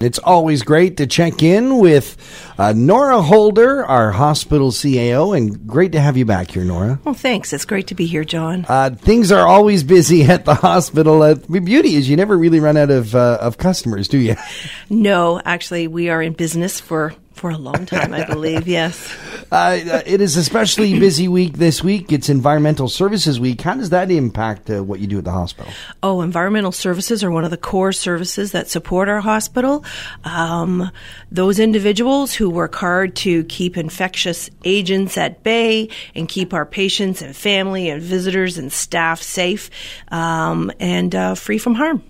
It's always great to check in with uh, Norah Holder, our hospital CAO, and great to have you back here, Norah. Well, thanks. It's great to be here, John. Uh, things are always busy at the hospital. Uh, the beauty is you never really run out of uh, of customers, do you? No, actually, we are in business for for a long time, I believe. Yes. Uh, it is especially busy week this week. It's Environmental Services Week. How does that impact uh, what you do at the hospital? Oh, environmental services are one of the core services that support our hospital. Um, those individuals who work hard to keep infectious agents at bay and keep our patients and family and visitors and staff safe um, and uh, free from harm.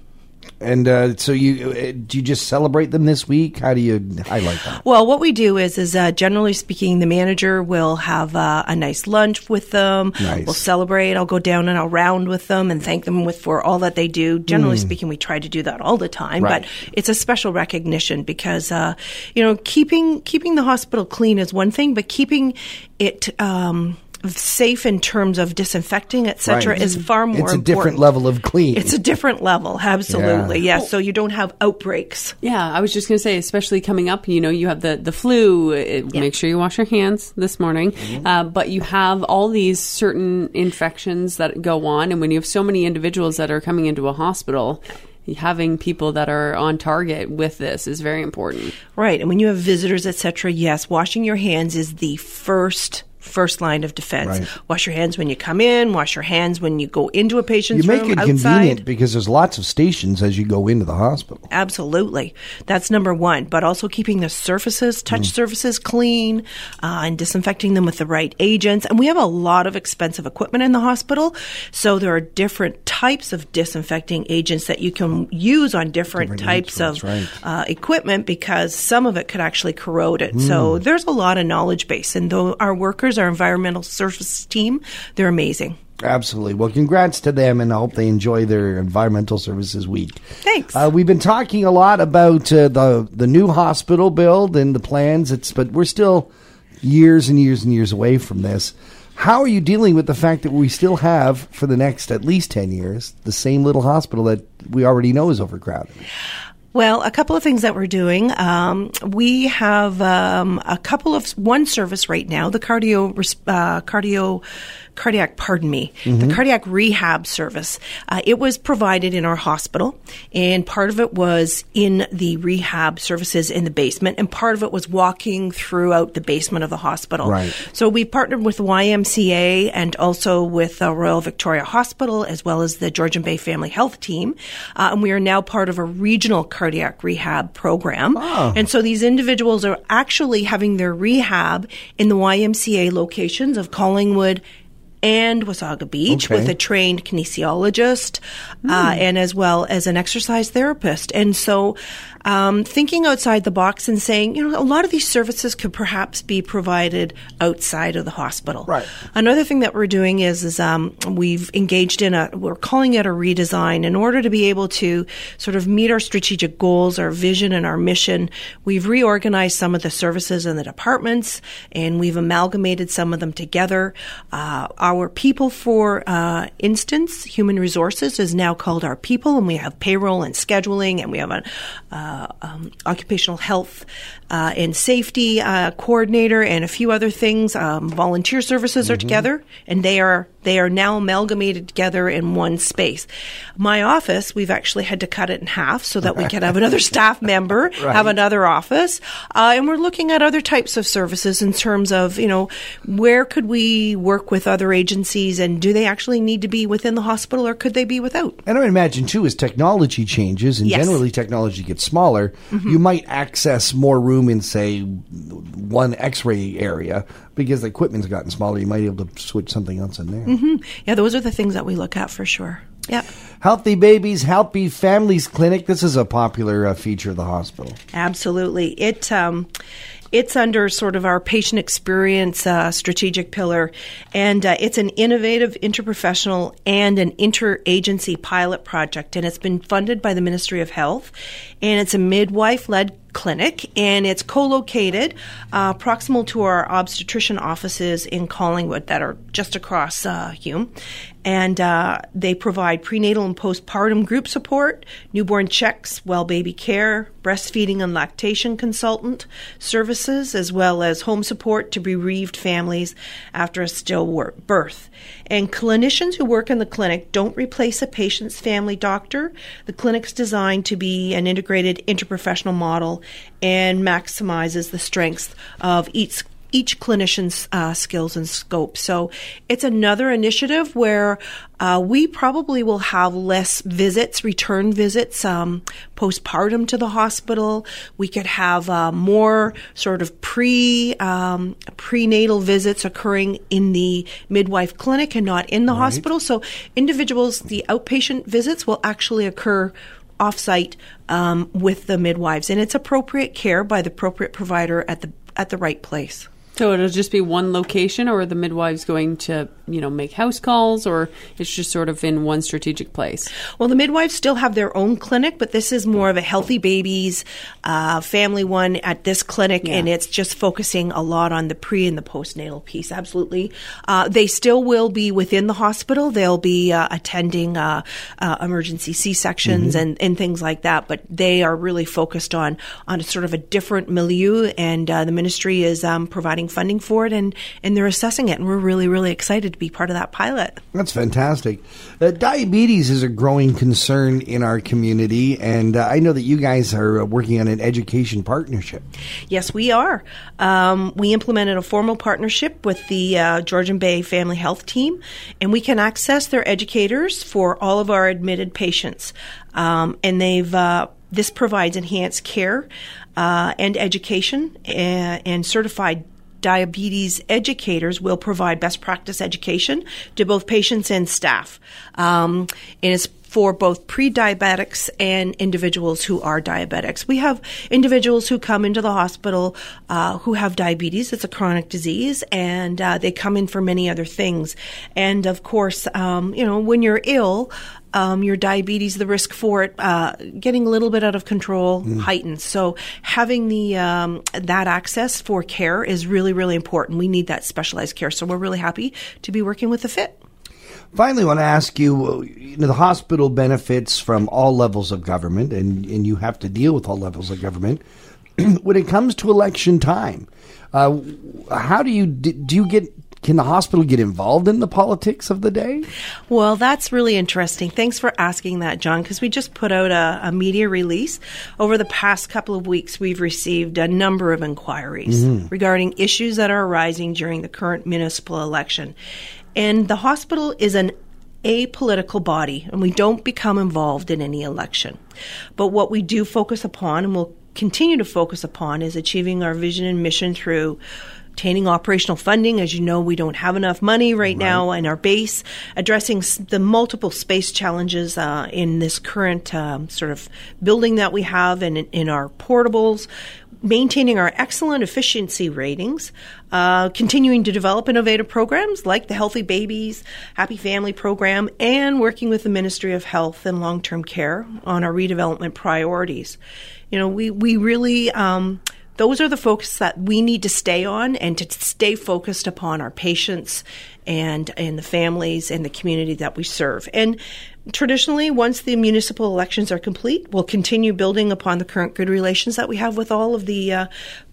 And uh, so you uh, do you just celebrate them this week? How do you highlight that? Well, what we do is is uh, generally speaking, the manager will have uh, a nice lunch with them. Nice. We'll celebrate. I'll go down and I'll round with them and thank them with for all that they do. Generally speaking, we try to do that all the time, Right. but it's a special recognition because uh, you know keeping keeping the hospital clean is one thing, but keeping it. Um, safe in terms of disinfecting etc Right. is far more It's a different level of clean. it's a different level absolutely Yeah. yes so you don't have outbreaks Yeah, I was just going to say, especially coming up, you know, you have the, the flu. It, Make sure you wash your hands this morning. Uh, but you have all these certain infections that go on. And when you have so many individuals that are coming into a hospital, having people that are on target with this is very important. Right. And when you have visitors, etc., yes, washing your hands is the first first line of defense. Right. Wash your hands when you come in, wash your hands when you go into a patient's room. you make room it outside. convenient because there's lots of stations as you go into the hospital. Absolutely. That's number one. But also keeping the surfaces, touch Mm. surfaces clean uh, and disinfecting them with the right agents. And we have a lot of expensive equipment in the hospital. So there are different types of disinfecting agents that you can use on different, Different types of right. uh, equipment because some of it could actually corrode it. So there's a lot of knowledge base. And though our workers, our environmental service team, they're amazing. Absolutely. Well, congrats to them, and I hope they enjoy their environmental services week. Thanks. Uh, we've been talking a lot about uh, the the new hospital build and the plans. It's but we're still years and years and years away from this. How are you dealing with the fact that we still have, for the next at least ten years, the same little hospital that we already know is overcrowded? Well, a couple of things that we're doing. Um, we have um, a couple of one service right now, the cardio uh, cardio cardiac. Pardon me, the cardiac rehab service. Uh, it was provided in our hospital, and part of it was in the rehab services in the basement, and part of it was walking throughout the basement of the hospital. Right. So we partnered with YMCA and also with the Royal Victoria Hospital as well as the Georgian Bay Family Health Team. Uh, and we are now part of a regional cardiac rehab program. Oh. And so these individuals are actually having their rehab in the YMCA locations of Collingwood and Wasaga Beach Okay. with a trained kinesiologist uh, and as well as an exercise therapist. And so, um, thinking outside the box and saying, you know, a lot of these services could perhaps be provided outside of the hospital. Right. Another thing that we're doing is, is um, we've engaged in a, we're calling it a redesign in order to be able to sort of meet our strategic goals, our vision, and our mission. We've reorganized some of the services and the departments, and we've amalgamated some of them together. Uh, our people, for uh, instance, human resources is now called our people, and we have payroll and scheduling, and we have a uh, um, occupational health uh, and safety uh, coordinator, and a few other things. Um, volunteer services are together, and they are they are now amalgamated together in one space. My office, we've actually had to cut it in half so that we can have another staff member, have another office, uh, and we're looking at other types of services in terms of you know where could we work with other agencies, and do they actually need to be within the hospital, or could they be without? And I would imagine too, as technology changes and Yes. generally technology gets smaller, you might access more room in, say, one X-ray area because the equipment's gotten smaller. You might be able to switch something else in there. Yeah, those are the things that we look at for sure. Yeah. Healthy Babies, Healthy Families Clinic. This is a popular uh, feature of the hospital. Absolutely. It um, it's under sort of our patient experience uh, strategic pillar, and uh, it's an innovative, interprofessional, and an interagency pilot project, and it's been funded by the Ministry of Health, and it's a midwife-led clinic, and it's co-located uh, proximal to our obstetrician offices in Collingwood that are just across uh, Hume. And uh, they provide prenatal and postpartum group support, newborn checks, well baby care, breastfeeding and lactation consultant services, as well as home support to bereaved families after a stillbirth. And clinicians who work in the clinic don't replace a patient's family doctor. The clinic's designed to be an integrated interprofessional model and maximizes the strengths of each each clinician's uh, skills and scope. So it's another initiative where uh, we probably will have less visits, return visits, um, postpartum to the hospital. We could have uh, more sort of pre um, prenatal visits occurring in the midwife clinic and not in the right. hospital. So individuals, the outpatient visits will actually occur offsite um, with the midwives, and it's appropriate care by the appropriate provider at the at the right place. So it'll just be one location, or are the midwives going to, you know, make house calls, or it's just sort of in one strategic place? Well, the midwives still have their own clinic, but this is more of a healthy babies uh, family one at this clinic, yeah. and it's just focusing a lot on the pre and the postnatal piece. Absolutely, uh, they still will be within the hospital. They'll be uh, attending uh, uh, emergency C sections mm-hmm. and, and things like that, but they are really focused on on a sort of a different milieu, and uh, the ministry is um, providing funding for it, and and they're assessing it, and we're really really excited to be part of that pilot. That's fantastic. Uh, diabetes is a growing concern in our community, and uh, I know that you guys are uh, working on an education partnership. Yes, we are. Um, we implemented a formal partnership with the uh, Georgian Bay Family Health Team, and we can access their educators for all of our admitted patients, um, and they've uh, this provides enhanced care uh, and education and, and certified diabetes educators will provide best practice education to both patients and staff. Um, and it's for both pre-diabetics and individuals who are diabetics. We have individuals who come into the hospital uh, who have diabetes. It's a chronic disease, and uh, they come in for many other things. And of course, um, you know, when you're ill, um, your diabetes, the risk for it uh, getting a little bit out of control mm. heightens. So having the um, that access for care is really, really important. We need that specialized care. So we're really happy to be working with the FHT. Finally, I want to ask you, you know, the hospital benefits from all levels of government, and, and you have to deal with all levels of government. when it comes to election time, uh, how do you do you get can the hospital get involved in the politics of the day? Well, that's really interesting. Thanks for asking that, John, because we just put out a, a, media release. Over the past couple of weeks, we've received a number of inquiries mm-hmm. regarding issues that are arising during the current municipal election. And the hospital is an apolitical body, and we don't become involved in any election. But what we do focus upon, and will continue to focus upon, is achieving our vision and mission through obtaining operational funding. As you know, we don't have enough money right, right. now in our base, addressing the multiple space challenges uh, in this current um, sort of building that we have and in, in our portables maintaining our excellent efficiency ratings, uh, continuing to develop innovative programs like the Healthy Babies, Happy Family program, and working with the Ministry of Health and Long Term Care on our redevelopment priorities. You know, we, we really um, those are the focus that we need to stay on and to stay focused upon our patients and and the families and the community that we serve. And traditionally, once the municipal elections are complete, we'll continue building upon the current good relations that we have with all of the uh,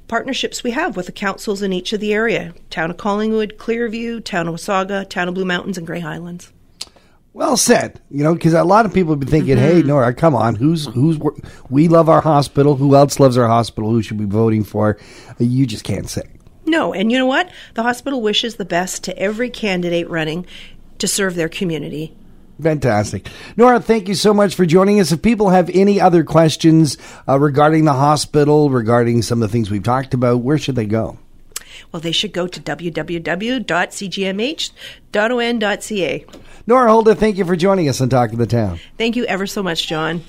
partnerships we have with the councils in each of the area town of collingwood clearview town of wasaga town of blue mountains and grey highlands well said. You know, because a lot of people have been thinking, mm-hmm. "Hey, Norah, come on, who's who's we love our hospital? Who else loves our hospital? Who should we be voting for?" You just can't say. No, and you know what? The hospital wishes the best to every candidate running to serve their community. Fantastic. Norah, thank you so much for joining us. If people have any other questions uh, regarding the hospital, regarding some of the things we've talked about, where should they go? Well, they should go to www.cgmh.on.ca. Norah Holder, thank you for joining us on Talk of the Town. Thank you ever so much, John.